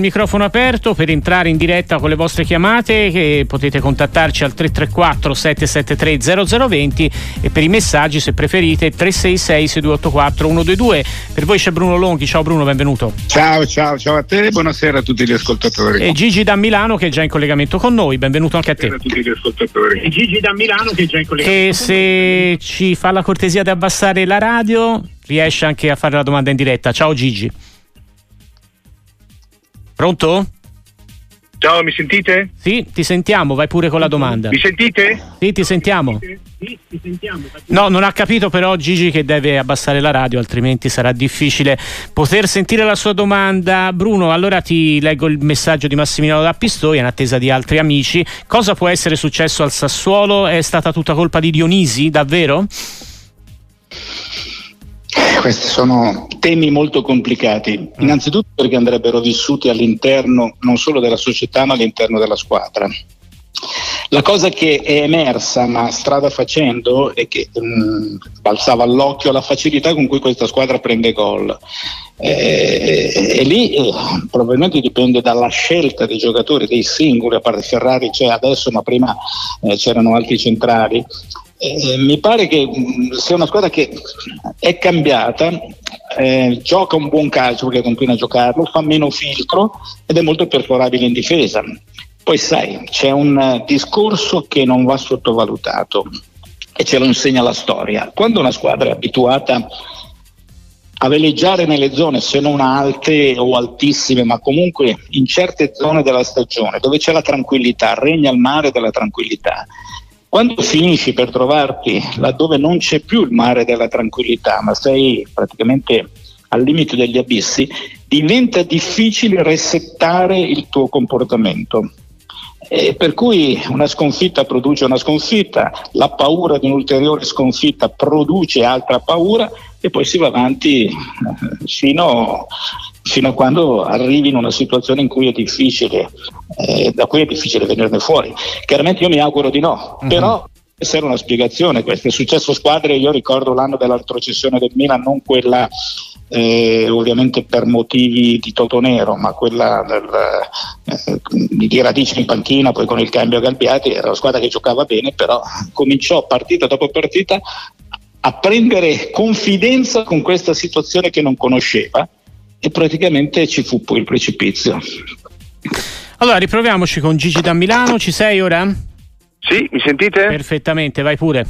Microfono aperto per entrare in diretta con le vostre chiamate che potete contattarci al 334 773 0020 e per i messaggi se preferite 366 6284 122. Per voi c'è Bruno Longhi, ciao Bruno, benvenuto. Ciao, ciao, ciao a te e buonasera a tutti gli ascoltatori. E Gigi da Milano che è già in collegamento con noi, benvenuto anche a te. Buonasera a tutti gli ascoltatori. E Gigi da Milano che è già in collegamento. Che se ci fa la cortesia di abbassare la radio riesce anche a fare la domanda in diretta. Ciao Gigi. Pronto? Ciao, mi sentite? Sì, ti sentiamo, vai pure con la domanda. Mi sentite? Sì, ti sentiamo. Sì, ti sentiamo. No, non ha capito però Gigi che deve abbassare la radio, altrimenti sarà difficile poter sentire la sua domanda. Bruno, allora ti leggo il messaggio di Massimiliano da Pistoia in attesa di altri amici. Cosa può essere successo al Sassuolo? È stata tutta colpa di Dionisi, davvero? Questi sono temi molto complicati, innanzitutto perché andrebbero vissuti all'interno non solo della società ma all'interno della squadra. La cosa che è emersa, ma strada facendo, è che mh, balzava all'occhio la facilità con cui questa squadra prende gol. Eh, e lì eh, probabilmente dipende dalla scelta dei giocatori, dei singoli, a parte Ferrari c'è adesso, ma prima eh, c'erano altri centrali. Eh, mi pare che mh, sia una squadra che è cambiata, eh, gioca un buon calcio perché continua a giocarlo, fa meno filtro ed è molto perforabile in difesa. Poi sai, c'è un uh, discorso che non va sottovalutato e ce lo insegna la storia. Quando una squadra è abituata a veleggiare nelle zone, se non alte o altissime, ma comunque in certe zone della stagione, dove c'è la tranquillità, regna il mare della tranquillità, quando finisci per trovarti laddove non c'è più il mare della tranquillità, ma sei praticamente al limite degli abissi, diventa difficile resettare il tuo comportamento. E per cui una sconfitta produce una sconfitta, la paura di un'ulteriore sconfitta produce altra paura e poi si va avanti eh, fino, fino a quando arrivi in una situazione in cui è difficile, eh, da cui è difficile venirne fuori. Chiaramente io mi auguro di no, uh-huh. però essere una spiegazione, questo è successo squadre, io ricordo l'anno della retrocessione del Milan, non quella eh, ovviamente per motivi di Toto Nero, ma quella del, eh, di radice in panchina, poi con il cambio a Galbiati, era una squadra che giocava bene, però cominciò partita dopo partita a prendere confidenza con questa situazione che non conosceva e praticamente ci fu poi il precipizio. Allora riproviamoci con Gigi da Milano, ci sei ora? Sì, mi sentite? Perfettamente, vai pure.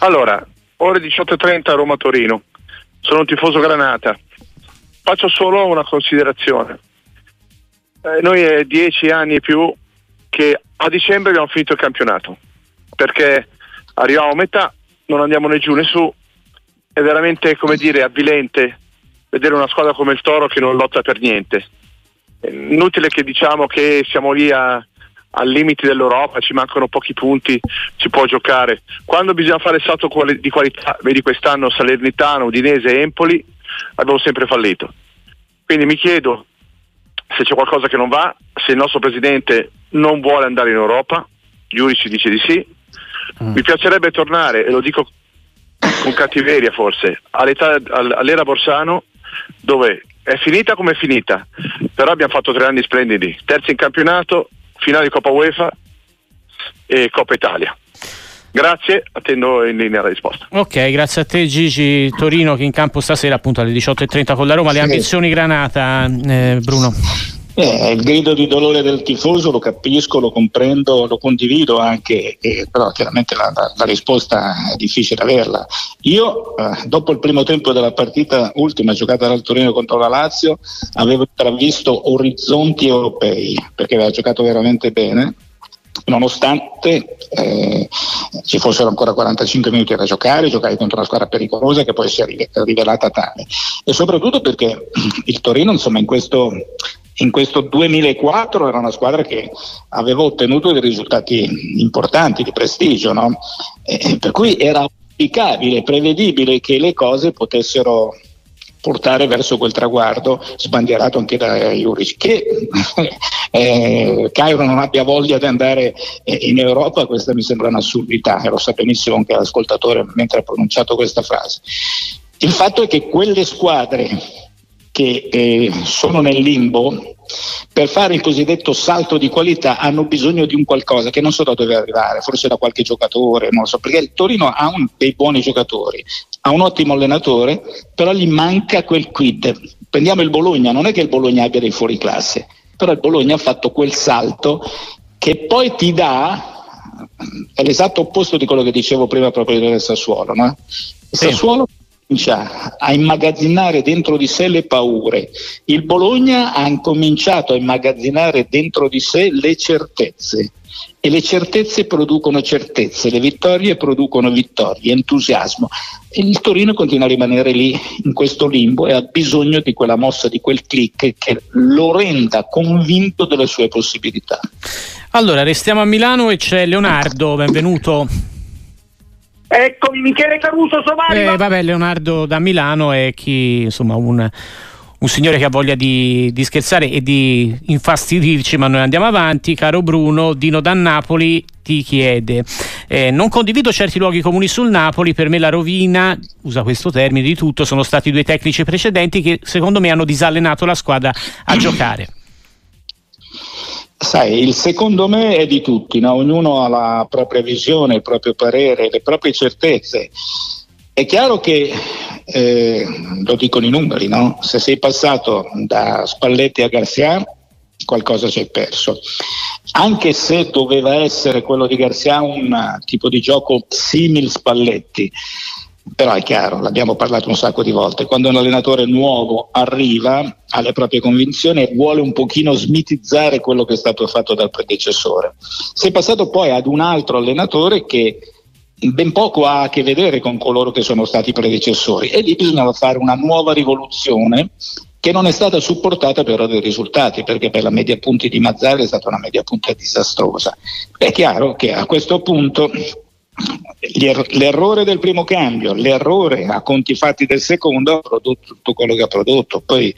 Allora, ore 18.30 Roma-Torino sono un tifoso granata. Faccio solo una considerazione. Eh, noi è dieci anni e più che a dicembre abbiamo finito il campionato perché arriviamo a metà, non andiamo né giù né su. È veramente, come dire, avvilente vedere una squadra come il Toro che non lotta per niente. È inutile che diciamo che siamo lì a, al limite dell'Europa, ci mancano pochi punti, si può giocare. Quando bisogna fare salto di qualità, vedi quest'anno Salernitano, Udinese e Empoli, abbiamo sempre fallito. Quindi mi chiedo se c'è qualcosa che non va, se il nostro presidente non vuole andare in Europa, Giurici dice di sì. Mm. Mi piacerebbe tornare, e lo dico con cattiveria forse, all'età, all'era Borsano, dove è finita come è finita, però abbiamo fatto tre anni splendidi, terzi in campionato, finale di Coppa UEFA e Coppa Italia. Grazie, attendo in linea la risposta. Ok, grazie a te Gigi Torino che in campo stasera appunto alle 18.30 con la Roma. Le ambizioni Granata, eh, Bruno. Eh, il grido di dolore del tifoso lo capisco, lo comprendo, lo condivido anche, eh, però chiaramente la, la, la, risposta è difficile averla. Io, eh, dopo il primo tempo della partita ultima giocata dal Torino contro la Lazio, avevo intravisto orizzonti europei perché aveva giocato veramente bene nonostante eh, ci fossero ancora 45 minuti da giocare, giocare contro una squadra pericolosa che poi si è rivelata tale e soprattutto perché il Torino insomma in questo, in questo 2004 era una squadra che aveva ottenuto dei risultati importanti di prestigio, no? per cui era auspicabile, prevedibile che le cose potessero portare verso quel traguardo sbandierato anche da Juric. Che eh, Cairo non abbia voglia di andare eh, in Europa, questa mi sembra un'assurdità, e lo sa benissimo anche l'ascoltatore mentre ha pronunciato questa frase. Il fatto è che quelle squadre che eh, sono nel limbo per fare il cosiddetto salto di qualità hanno bisogno di un qualcosa che non so da dove arrivare, forse da qualche giocatore, non so, perché il Torino ha un, dei buoni giocatori, ha un ottimo allenatore, però gli manca quel quid. Prendiamo il Bologna, non è che il Bologna abbia dei fuori classe, però il Bologna ha fatto quel salto che poi ti dà è l'esatto opposto di quello che dicevo prima proprio del Sassuolo. No? Il. Sassuolo comincia a immagazzinare dentro di sé le paure. Il Bologna ha incominciato a immagazzinare dentro di sé le certezze e le certezze producono certezze, le vittorie producono vittorie, entusiasmo. E il Torino continua a rimanere lì in questo limbo e ha bisogno di quella mossa, di quel click che lo renda convinto delle sue possibilità. Allora, restiamo a Milano e c'è Leonardo, benvenuto. Eccomi, Michele Caruso, Somari. Eh, vabbè, Leonardo da Milano è chi, insomma, un, un signore che ha voglia di, di, scherzare e di infastidirci, ma noi andiamo avanti. Caro Bruno, Dino da Napoli ti chiede: eh, Non condivido certi luoghi comuni sul Napoli, per me la rovina, usa questo termine di tutto, sono stati due tecnici precedenti che secondo me hanno disallenato la squadra a giocare. Sai, il secondo me è di tutti, no? ognuno ha la propria visione, il proprio parere, le proprie certezze. È chiaro che, eh, lo dicono i numeri, no? se sei passato da Spalletti a Garcia, qualcosa ci hai perso. Anche se doveva essere quello di Garcia un tipo di gioco simile Spalletti, però è chiaro, l'abbiamo parlato un sacco di volte, quando un allenatore nuovo arriva alle proprie convinzioni e vuole un pochino smitizzare quello che è stato fatto dal predecessore. È passato poi ad un altro allenatore che ben poco ha a che vedere con coloro che sono stati predecessori e lì bisognava fare una nuova rivoluzione che non è stata supportata però dai risultati, perché per la media punti di Mazzari è stata una media punti disastrosa. È chiaro che a questo punto l'errore del primo cambio, l'errore a conti fatti del secondo ha prodotto tutto quello che ha prodotto. Poi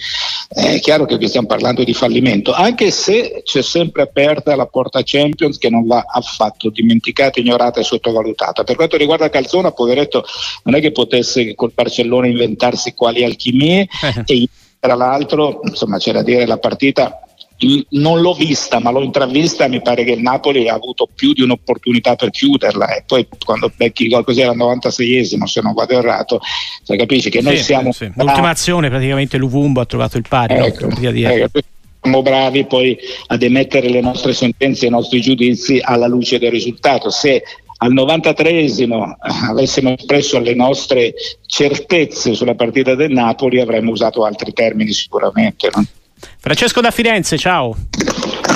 è chiaro che qui stiamo parlando di fallimento, anche se c'è sempre aperta la porta Champions che non va affatto dimenticata, ignorata e sottovalutata. Per quanto riguarda Calzona, poveretto, non è che potesse col Barcellona inventarsi quali alchimie e tra l'altro, insomma, c'è da dire la partita non l'ho vista, ma l'ho intravista. Mi pare che il Napoli ha avuto più di un'opportunità per chiuderla. E poi quando becchi il gol così al 96esimo, se non vado errato, cioè, capisci che noi sì, siamo. Sì. L'ultima azione, praticamente l'Uvumbo ha trovato il pari. Ecco, no? ecco, siamo bravi poi ad emettere le nostre sentenze e i nostri giudizi alla luce del risultato. Se al 93esimo eh, avessimo espresso le nostre certezze sulla partita del Napoli avremmo usato altri termini sicuramente. No? Francesco da Firenze, ciao.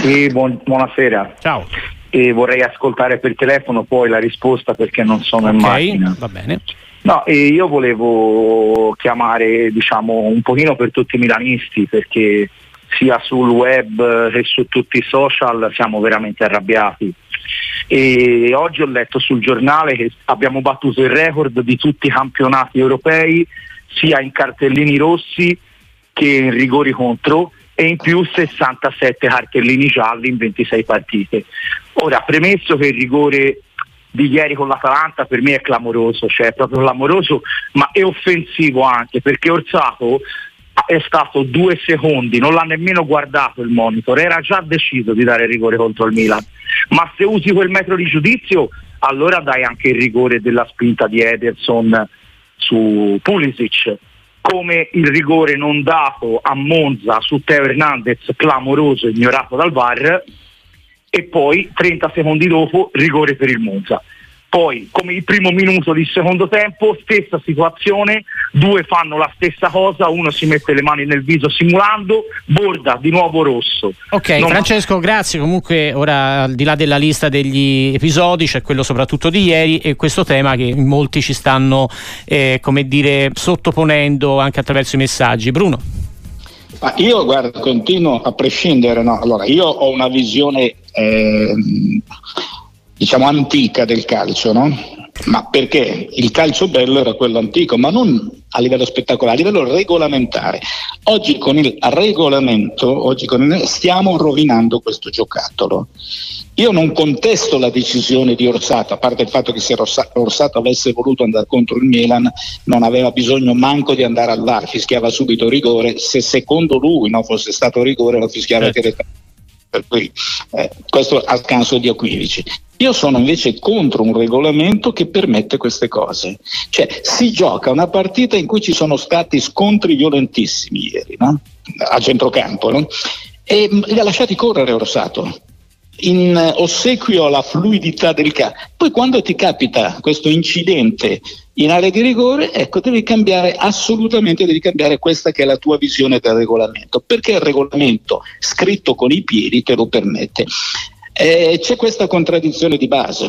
Sì, buon, buonasera. Ciao. E vorrei ascoltare per telefono poi la risposta perché non sono okay, in macchina. Va bene. No, e io volevo chiamare diciamo, un pochino per tutti i milanisti perché sia sul web che su tutti i social siamo veramente arrabbiati. E oggi ho letto sul giornale che abbiamo battuto il record di tutti i campionati europei, sia in cartellini rossi che rigori contro e in più 67 cartellini gialli in 26 partite. Ora, premesso che il rigore di ieri con l'Atalanta per me è clamoroso, cioè è proprio clamoroso, ma è offensivo anche perché Orsato è stato due secondi, non l'ha nemmeno guardato il monitor, era già deciso di dare rigore contro il Milan. Ma se usi quel metro di giudizio, allora dai anche il rigore della spinta di Ederson su Pulisic come il rigore non dato a Monza su Teo Hernandez clamoroso ignorato dal VAR e poi 30 secondi dopo rigore per il Monza. Poi, come il primo minuto di secondo tempo, stessa situazione, due fanno la stessa cosa, uno si mette le mani nel viso simulando, borda di nuovo rosso. Ok, non Francesco, grazie. Comunque, ora al di là della lista degli episodi, c'è quello soprattutto di ieri e questo tema che molti ci stanno, eh, come dire, sottoponendo anche attraverso i messaggi. Bruno. Ma io guarda, continuo a prescindere, no? Allora, io ho una visione eh, diciamo antica del calcio, no? Ma perché il calcio bello era quello antico, ma non a livello spettacolare, a livello regolamentare. Oggi con il regolamento oggi con il, stiamo rovinando questo giocattolo. Io non contesto la decisione di Orsato, a parte il fatto che se Orsato avesse voluto andare contro il Milan non aveva bisogno manco di andare al VAR, fischiava subito rigore, se secondo lui no, fosse stato rigore lo fischiava certo. direttamente. Per cui eh, questo a scanso di equivoci. Io sono invece contro un regolamento che permette queste cose. Cioè si gioca una partita in cui ci sono stati scontri violentissimi ieri, no? a centrocampo, no? e li ha lasciati correre Orsato in ossequio alla fluidità del campo. Poi quando ti capita questo incidente in area di rigore, ecco, devi cambiare assolutamente, devi cambiare questa che è la tua visione del regolamento, perché il regolamento scritto con i piedi te lo permette. Eh, c'è questa contraddizione di base.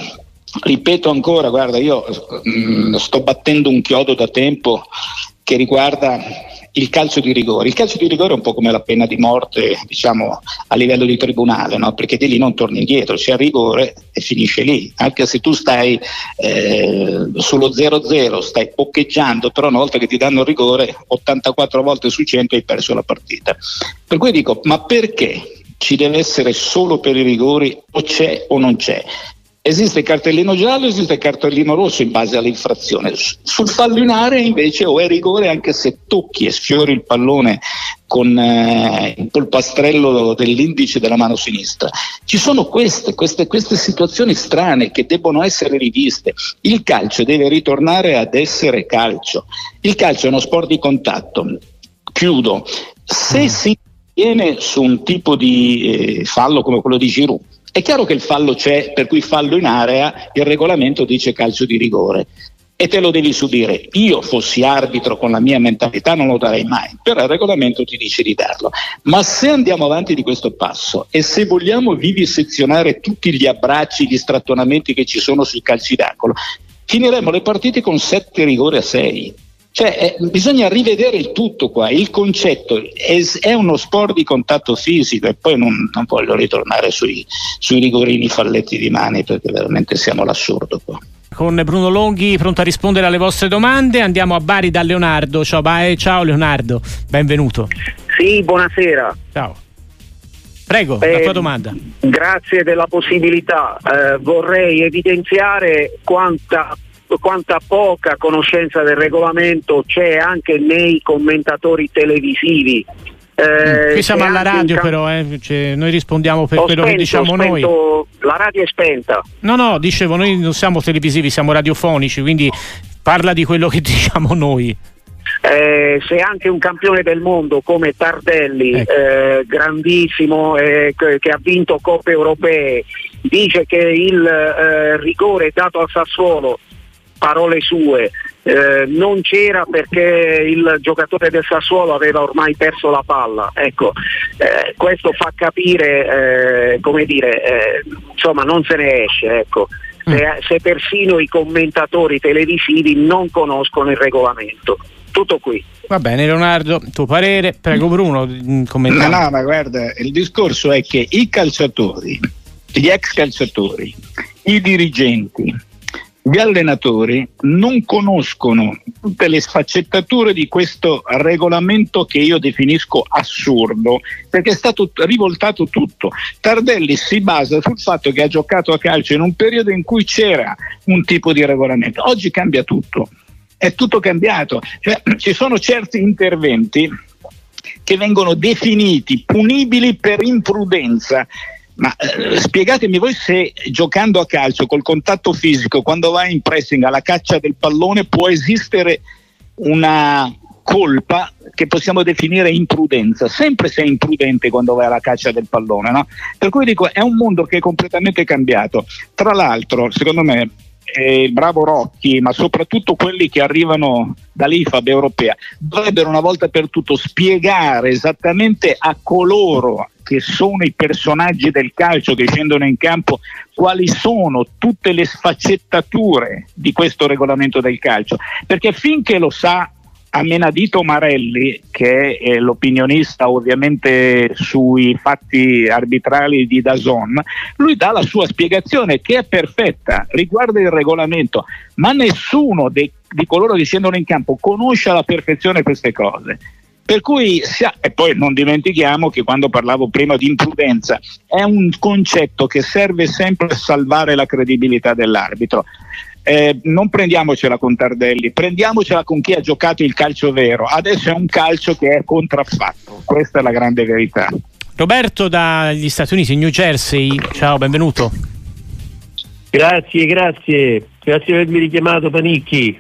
Ripeto ancora, guarda, io mh, mm, sto battendo un chiodo da tempo che riguarda il calcio di rigore. Il calcio di rigore è un po' come la pena di morte, diciamo, a livello di tribunale, no? perché di lì non torni indietro, c'è rigore e finisce lì. Anche se tu stai eh, sullo 0-0, stai poccheggiando, però una volta che ti danno rigore, 84 volte su 100 hai perso la partita. Per cui dico, ma perché? Ci deve essere solo per i rigori o c'è o non c'è? Esiste il cartellino giallo, esiste il cartellino rosso in base all'infrazione. Sul fallo in area invece o è rigore anche se tocchi e sfiori il pallone con eh, il polpastrello dell'indice della mano sinistra. Ci sono queste, queste, queste situazioni strane che debbono essere riviste. Il calcio deve ritornare ad essere calcio. Il calcio è uno sport di contatto. Chiudo. Se mm. si viene su un tipo di eh, fallo come quello di Giroud, è chiaro che il fallo c'è, per cui fallo in area, il regolamento dice calcio di rigore e te lo devi subire. Io fossi arbitro con la mia mentalità non lo darei mai, però il regolamento ti dice di darlo. Ma se andiamo avanti di questo passo e se vogliamo vivisezionare tutti gli abbracci, gli strattonamenti che ci sono sui calci d'angolo, finiremo le partite con sette rigori a sei. Cioè, eh, bisogna rivedere il tutto qua, il concetto è, è, uno sport di contatto fisico e poi non, non voglio ritornare sui, sui, rigorini falletti di mani perché veramente siamo all'assurdo qua. Con Bruno Longhi pronto a rispondere alle vostre domande, andiamo a Bari da Leonardo. Ciao, bye, ciao Leonardo, benvenuto. Sì, buonasera. Ciao. Prego, eh, la tua domanda. Grazie della possibilità. Eh, vorrei evidenziare quanta quanta poca conoscenza del regolamento c'è anche nei commentatori televisivi. Eh, Qui siamo alla radio camp- però, eh. cioè, noi rispondiamo per quello spento, che diciamo noi. La radio è spenta. No, no, dicevo, noi non siamo televisivi, siamo radiofonici, quindi parla di quello che diciamo noi. Eh, se anche un campione del mondo come Tardelli, ecco. eh, grandissimo, eh, che ha vinto coppe europee, dice che il eh, rigore dato al Sassuolo parole sue, eh, non c'era perché il giocatore del Sassuolo aveva ormai perso la palla. Ecco, eh, questo fa capire, eh, come dire, eh, insomma non se ne esce. Ecco. Se, mm. se persino i commentatori televisivi non conoscono il regolamento. Tutto qui. Va bene Leonardo, tuo parere, prego Bruno. No, no, ma guarda, il discorso è che i calciatori, gli ex calciatori, i dirigenti, gli allenatori non conoscono tutte le sfaccettature di questo regolamento che io definisco assurdo, perché è stato rivoltato tutto. Tardelli si basa sul fatto che ha giocato a calcio in un periodo in cui c'era un tipo di regolamento. Oggi cambia tutto, è tutto cambiato. Cioè, ci sono certi interventi che vengono definiti punibili per imprudenza ma eh, spiegatemi voi se giocando a calcio col contatto fisico, quando vai in pressing alla caccia del pallone, può esistere una colpa che possiamo definire imprudenza. Sempre sei imprudente quando vai alla caccia del pallone, no? Per cui dico, è un mondo che è completamente cambiato. Tra l'altro, secondo me, eh, bravo Rocchi, ma soprattutto quelli che arrivano dall'IFAB europea, dovrebbero una volta per tutto spiegare esattamente a coloro che sono i personaggi del calcio che scendono in campo, quali sono tutte le sfaccettature di questo regolamento del calcio, perché finché lo sa Amenadito Marelli, che è l'opinionista ovviamente sui fatti arbitrali di Dazon, lui dà la sua spiegazione che è perfetta, riguarda il regolamento, ma nessuno dei, di coloro che scendono in campo conosce alla perfezione queste cose. Per cui, e poi non dimentichiamo che quando parlavo prima di imprudenza, è un concetto che serve sempre a salvare la credibilità dell'arbitro eh, non prendiamocela con Tardelli, prendiamocela con chi ha giocato il calcio vero. Adesso è un calcio che è contraffatto, questa è la grande verità. Roberto dagli Stati Uniti, New Jersey, ciao, benvenuto. Grazie, grazie, grazie per avermi richiamato Panicchi.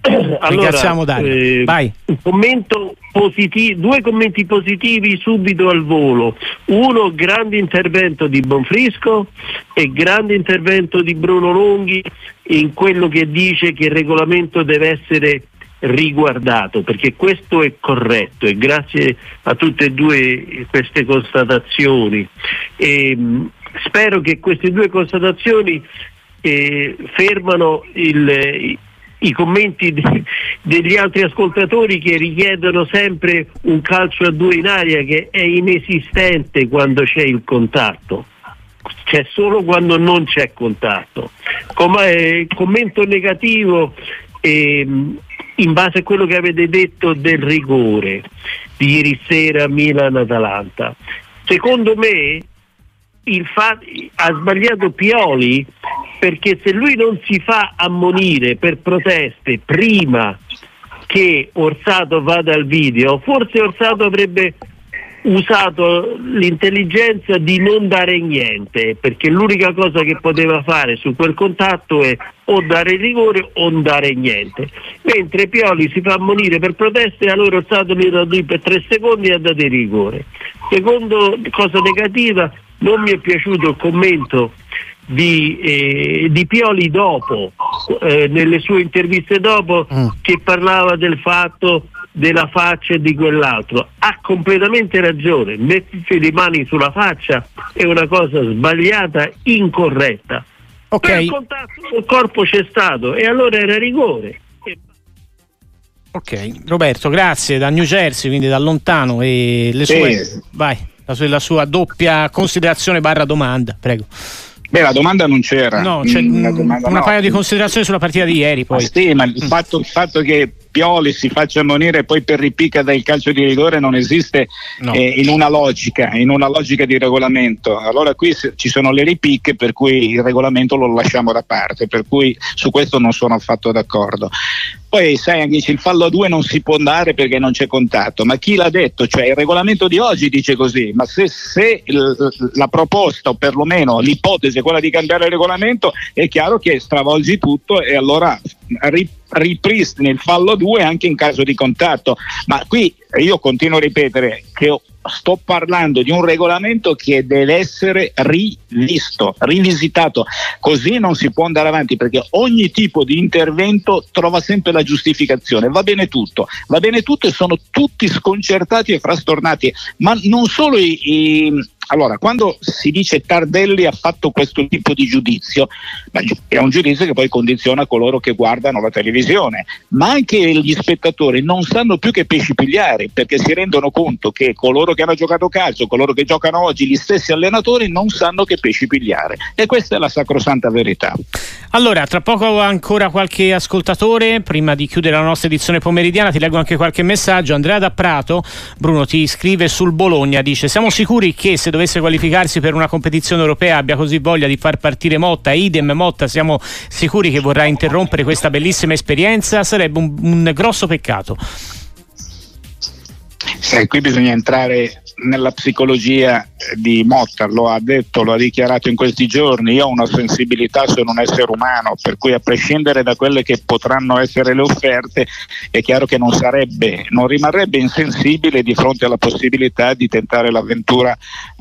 Allora, Ringraziamo Dario. Eh, Vai. Commento positivo, due commenti positivi subito al volo. Uno, grande intervento di Bonfrisco e grande intervento di Bruno Longhi in quello che dice che il regolamento deve essere riguardato perché questo è corretto e grazie a tutte e due queste constatazioni e, spero che queste due constatazioni eh, fermano il, i commenti di, degli altri ascoltatori che richiedono sempre un calcio a due in aria che è inesistente quando c'è il contatto c'è solo quando non c'è contatto. Come eh, commento negativo eh, in base a quello che avete detto del rigore di ieri sera Milan-Atalanta. Secondo me fa- ha sbagliato Pioli perché se lui non si fa ammonire per proteste prima che Orsato vada al video, forse Orsato avrebbe usato l'intelligenza di non dare niente, perché l'unica cosa che poteva fare su quel contatto è o dare rigore o non dare niente. Mentre Pioli si fa ammonire per proteste e allora Orsato gli dà lì per tre secondi e ha dato il rigore. Secondo cosa negativa, non mi è piaciuto il commento di, eh, di Pioli dopo, eh, nelle sue interviste dopo, mm. che parlava del fatto della faccia e di quell'altro. Ha completamente ragione, mettersi le mani sulla faccia è una cosa sbagliata, incorretta. Okay. il contatto col corpo c'è stato e allora era rigore. Ok, Roberto, grazie da New Jersey, quindi da lontano e le sue, sì. vai, la sua, la sua doppia considerazione barra domanda, prego. Beh, la domanda non c'era. No, c'è una, una no. paio di considerazioni sulla partita di ieri. Poi. Ah, sì, ma il fatto, il fatto che Pioli si faccia ammonire e poi per ripicca dal calcio di rigore non esiste no. eh, in una logica, in una logica di regolamento. Allora qui ci sono le ripicche per cui il regolamento lo lasciamo da parte, per cui su questo non sono affatto d'accordo. Poi sai anche il fallo a due non si può andare perché non c'è contatto, ma chi l'ha detto? Cioè il regolamento di oggi dice così, ma se, se la proposta o perlomeno l'ipotesi è quella di cambiare il regolamento è chiaro che stravolgi tutto e allora ripristini il fallo 2 anche in caso di contatto. Ma qui io continuo a ripetere che sto parlando di un regolamento che deve essere rivisto, rivisitato, così non si può andare avanti perché ogni tipo di intervento trova sempre la giustificazione, va bene tutto, va bene tutto e sono tutti sconcertati e frastornati, ma non solo i, i allora, quando si dice Tardelli ha fatto questo tipo di giudizio, è un giudizio che poi condiziona coloro che guardano la televisione, ma anche gli spettatori non sanno più che pesci pigliare perché si rendono conto che coloro che hanno giocato calcio, coloro che giocano oggi, gli stessi allenatori non sanno che pesci pigliare e questa è la sacrosanta verità. Allora, tra poco ancora qualche ascoltatore, prima di chiudere la nostra edizione pomeridiana ti leggo anche qualche messaggio. Andrea da Prato, Bruno ti scrive sul Bologna, dice siamo sicuri che se dovesse qualificarsi per una competizione europea abbia così voglia di far partire Motta, idem Motta, siamo sicuri che vorrà interrompere questa bellissima esperienza? Sarebbe un, un grosso peccato. Eh, qui bisogna entrare nella psicologia di Motta, lo ha detto, lo ha dichiarato in questi giorni, io ho una sensibilità, sono un essere umano, per cui a prescindere da quelle che potranno essere le offerte, è chiaro che non sarebbe, non rimarrebbe insensibile di fronte alla possibilità di tentare l'avventura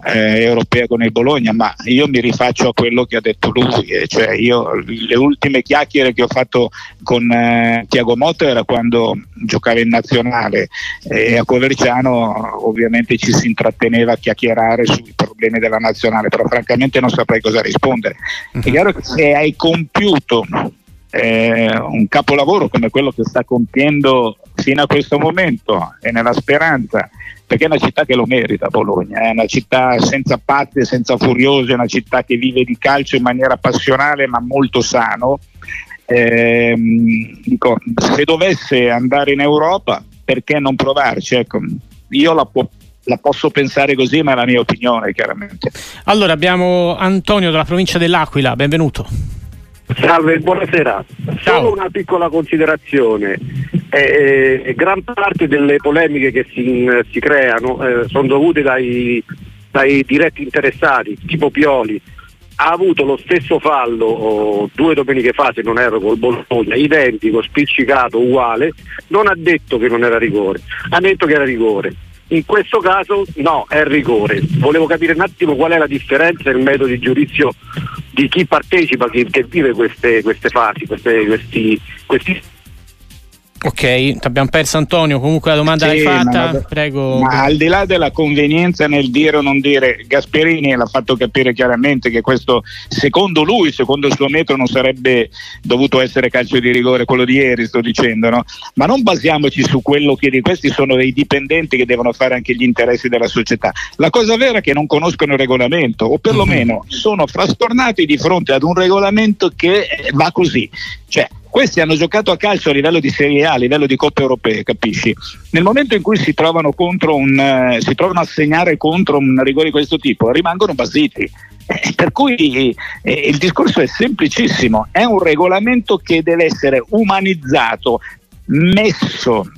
eh, europea con il Bologna, ma io mi rifaccio a quello che ha detto lui, eh, cioè io le ultime chiacchiere che ho fatto con eh, Tiago Motta era quando giocava in nazionale e a Coverciano ovviamente ci si intratteneva a chiacchierare sui problemi della nazionale, però francamente non saprei cosa rispondere. È chiaro che se hai compiuto eh, un capolavoro come quello che sta compiendo fino a questo momento e nella speranza, perché è una città che lo merita Bologna, è una città senza pazzi, senza furiosi, è una città che vive di calcio in maniera passionale ma molto sano. Eh, dico, se dovesse andare in Europa, perché non provarci? Ecco, io la, po- la posso pensare così, ma è la mia opinione, chiaramente. Allora abbiamo Antonio dalla provincia dell'Aquila, benvenuto. Salve, buonasera. Ciao. Solo una piccola considerazione. Eh, eh, gran parte delle polemiche che si, si creano eh, sono dovute dai, dai, diretti interessati, tipo Pioli. Ha avuto lo stesso fallo oh, due domeniche fa, se non ero col Bologna, identico, spiccicato, uguale. Non ha detto che non era rigore, ha detto che era rigore. In questo caso no, è rigore. Volevo capire un attimo qual è la differenza nel metodo di giudizio di chi partecipa, chi, che vive queste, queste fasi, queste, questi, questi Ok, abbiamo perso Antonio, comunque la domanda sì, l'hai fatta, ma, prego. Ma al di là della convenienza nel dire o non dire, Gasperini l'ha fatto capire chiaramente che questo, secondo lui, secondo il suo metodo, non sarebbe dovuto essere calcio di rigore, quello di ieri sto dicendo, no? Ma non basiamoci su quello che di questi sono dei dipendenti che devono fare anche gli interessi della società. La cosa vera è che non conoscono il regolamento, o perlomeno mm-hmm. sono frastornati di fronte ad un regolamento che va così. Cioè, questi hanno giocato a calcio a livello di Serie A, a livello di Coppe Europee, capisci? Nel momento in cui si trovano, un, eh, si trovano a segnare contro un rigore di questo tipo, rimangono basiti. Eh, per cui eh, il discorso è semplicissimo, è un regolamento che deve essere umanizzato, messo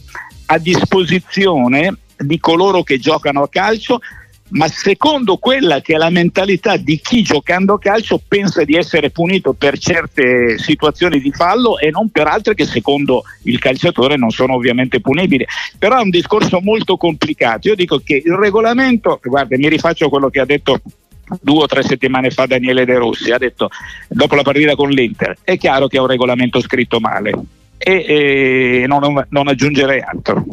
a disposizione di coloro che giocano a calcio ma secondo quella che è la mentalità di chi giocando a calcio pensa di essere punito per certe situazioni di fallo e non per altre che secondo il calciatore non sono ovviamente punibili. Però è un discorso molto complicato. Io dico che il regolamento, guarda, mi rifaccio quello che ha detto due o tre settimane fa Daniele De Rossi, ha detto dopo la partita con l'Inter, è chiaro che è un regolamento scritto male. E, e non, non aggiungerei altro.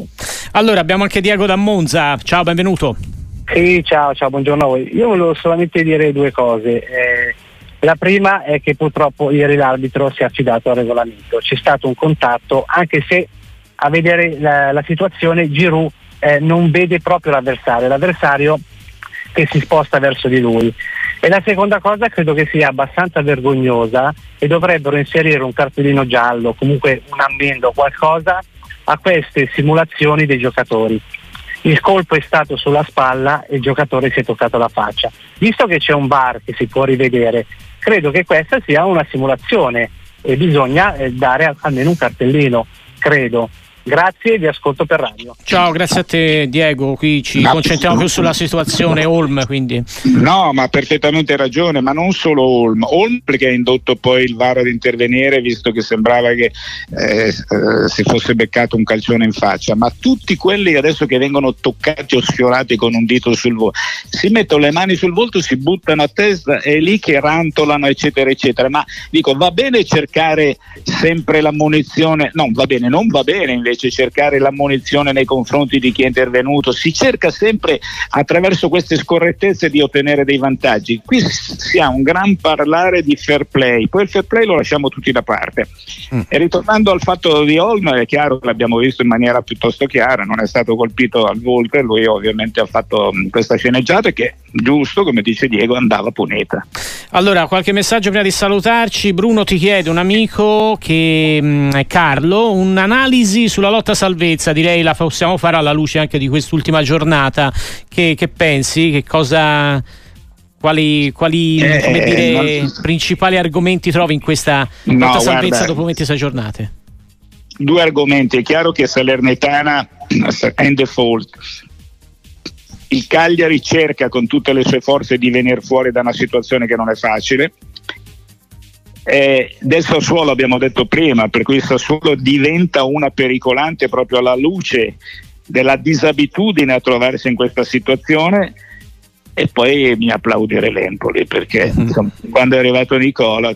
Allora abbiamo anche Diego da Monza, ciao, benvenuto. Sì, ciao, ciao, buongiorno a voi. Io volevo solamente dire due cose. Eh, la prima è che purtroppo ieri l'arbitro si è affidato al regolamento. C'è stato un contatto, anche se a vedere la, la situazione Giroud eh, non vede proprio l'avversario, l'avversario che si sposta verso di lui. E la seconda cosa credo che sia abbastanza vergognosa e dovrebbero inserire un cartellino giallo, comunque un ammendo, qualcosa a queste simulazioni dei giocatori il colpo è stato sulla spalla e il giocatore si è toccato la faccia. Visto che c'è un bar che si può rivedere, credo che questa sia una simulazione e bisogna eh, dare almeno un cartellino, credo. Grazie e vi ascolto per radio. Ciao, grazie a te Diego, qui ci no, concentriamo più sulla situazione Olm. Quindi. No, ma ha perfettamente ragione, ma non solo Olm. Olm perché ha indotto poi il VAR ad intervenire visto che sembrava che eh, eh, si fosse beccato un calcione in faccia, ma tutti quelli adesso che vengono toccati o sfiorati con un dito sul volto, si mettono le mani sul volto, si buttano a testa e è lì che rantolano eccetera eccetera, ma dico va bene cercare sempre la munizione, no va bene, non va bene invece invece cercare l'ammonizione nei confronti di chi è intervenuto, si cerca sempre attraverso queste scorrettezze di ottenere dei vantaggi. Qui si ha un gran parlare di fair play, poi il fair play lo lasciamo tutti da parte. Mm. E ritornando al fatto di Olm, è chiaro che l'abbiamo visto in maniera piuttosto chiara, non è stato colpito al volto e lui ovviamente ha fatto mm, questa sceneggiata che giusto, come dice Diego, andava punita. Allora, qualche messaggio prima di salutarci. Bruno ti chiede, un amico che mh, è Carlo, un'analisi sulla lotta salvezza, direi la possiamo fare alla luce anche di quest'ultima giornata. Che, che pensi? Che cosa quali, quali eh, dire, non... principali argomenti trovi in questa no, lotta salvezza guarda, dopo 26 giornate? Due argomenti, è chiaro che Salernitana è in default, il Cagliari cerca con tutte le sue forze di venire fuori da una situazione che non è facile. Eh, del Sassuolo abbiamo detto prima, per cui il Sassuolo diventa una pericolante proprio alla luce della disabitudine a trovarsi in questa situazione e poi mi applaudire l'Empoli perché insomma, quando è arrivato Nicola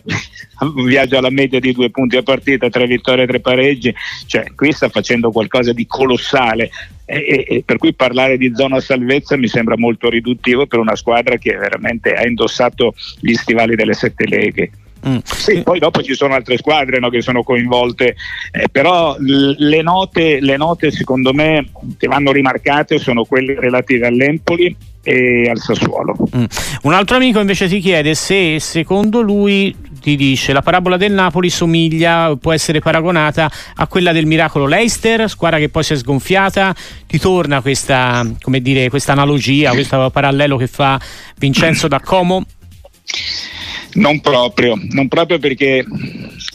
un viaggio alla media di due punti a partita, tre vittorie e tre pareggi, cioè qui sta facendo qualcosa di colossale e, e, per cui parlare di zona salvezza mi sembra molto riduttivo per una squadra che veramente ha indossato gli stivali delle sette leghe. Mm. Sì, poi dopo ci sono altre squadre no, che sono coinvolte, eh, però l- le, note, le note secondo me che vanno rimarcate sono quelle relative all'Empoli e al Sassuolo. Mm. Un altro amico invece ti chiede se secondo lui ti dice la parabola del Napoli somiglia, può essere paragonata a quella del miracolo Leicester, squadra che poi si è sgonfiata, ti torna questa, come dire, questa analogia, questo parallelo che fa Vincenzo da Como? Non proprio, non proprio perché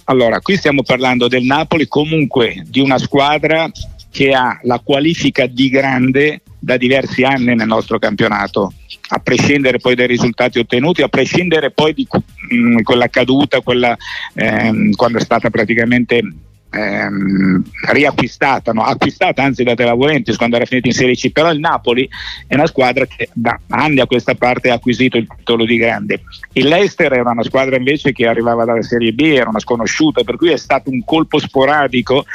allora qui stiamo parlando del Napoli comunque di una squadra che ha la qualifica di grande da diversi anni nel nostro campionato, a prescindere poi dai risultati ottenuti, a prescindere poi di mh, mm, quella caduta, quella, ehm, quando è stata praticamente ehm, riacquistata, no? acquistata anzi da Telavuentis quando era finita in Serie C, però il Napoli è una squadra che da anni a questa parte ha acquisito il titolo di grande. Il Leicester era una squadra invece che arrivava dalla Serie B, era una sconosciuta, per cui è stato un colpo sporadico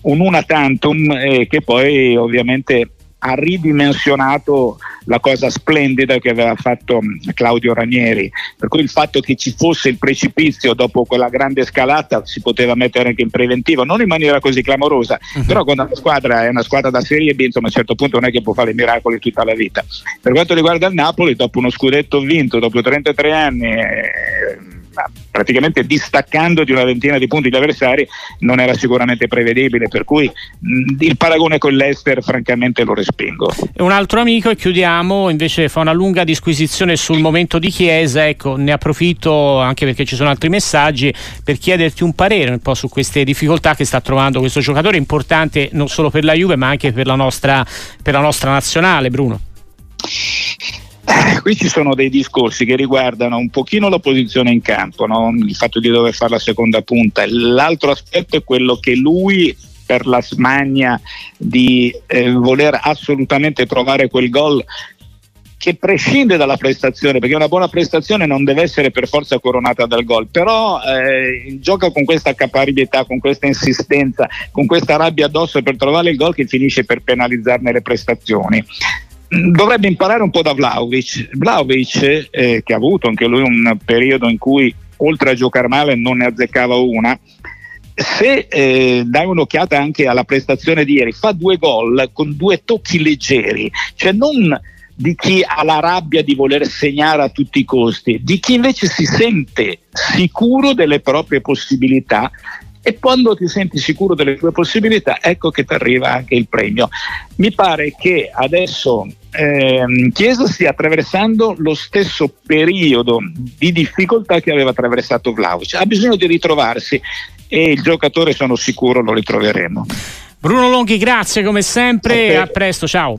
un una tantum eh, che poi ovviamente ha ridimensionato la cosa splendida che aveva fatto mm, Claudio Ranieri, per cui il fatto che ci fosse il precipizio dopo quella grande scalata si poteva mettere anche in preventivo, non in maniera così clamorosa, uh-huh. però quando una squadra è una squadra da Serie B, insomma a un certo punto non è che può fare miracoli tutta la vita. Per quanto riguarda il Napoli, dopo uno scudetto vinto, dopo 33 anni... Eh, praticamente distaccando di una ventina di punti gli avversari non era sicuramente prevedibile, per cui mh, il paragone con l'Ester francamente lo respingo. Un altro amico e chiudiamo, invece fa una lunga disquisizione sul momento di Chiesa, ecco, ne approfitto anche perché ci sono altri messaggi per chiederti un parere un po' su queste difficoltà che sta trovando questo giocatore importante non solo per la Juve ma anche per la nostra, per la nostra nazionale, Bruno. Eh, qui ci sono dei discorsi che riguardano un pochino la posizione in campo, no? il fatto di dover fare la seconda punta. L'altro aspetto è quello che lui per la smania di eh, voler assolutamente trovare quel gol che prescinde dalla prestazione, perché una buona prestazione non deve essere per forza coronata dal gol, però eh, gioca con questa capacità, con questa insistenza, con questa rabbia addosso per trovare il gol che finisce per penalizzarne le prestazioni dovrebbe imparare un po' da Vlaovic. Vlaovic, eh, che ha avuto anche lui un periodo in cui oltre a giocare male non ne azzeccava una, se eh, dai un'occhiata anche alla prestazione di ieri, fa due gol con due tocchi leggeri, cioè non di chi ha la rabbia di voler segnare a tutti i costi, di chi invece si sente sicuro delle proprie possibilità e quando ti senti sicuro delle tue possibilità ecco che ti arriva anche il premio. Mi pare che adesso ehm, Chiesa stia attraversando lo stesso periodo di difficoltà che aveva attraversato Vlaovic, ha bisogno di ritrovarsi e il giocatore sono sicuro lo ritroveremo. Bruno Longhi, grazie come sempre, a, a presto, ciao.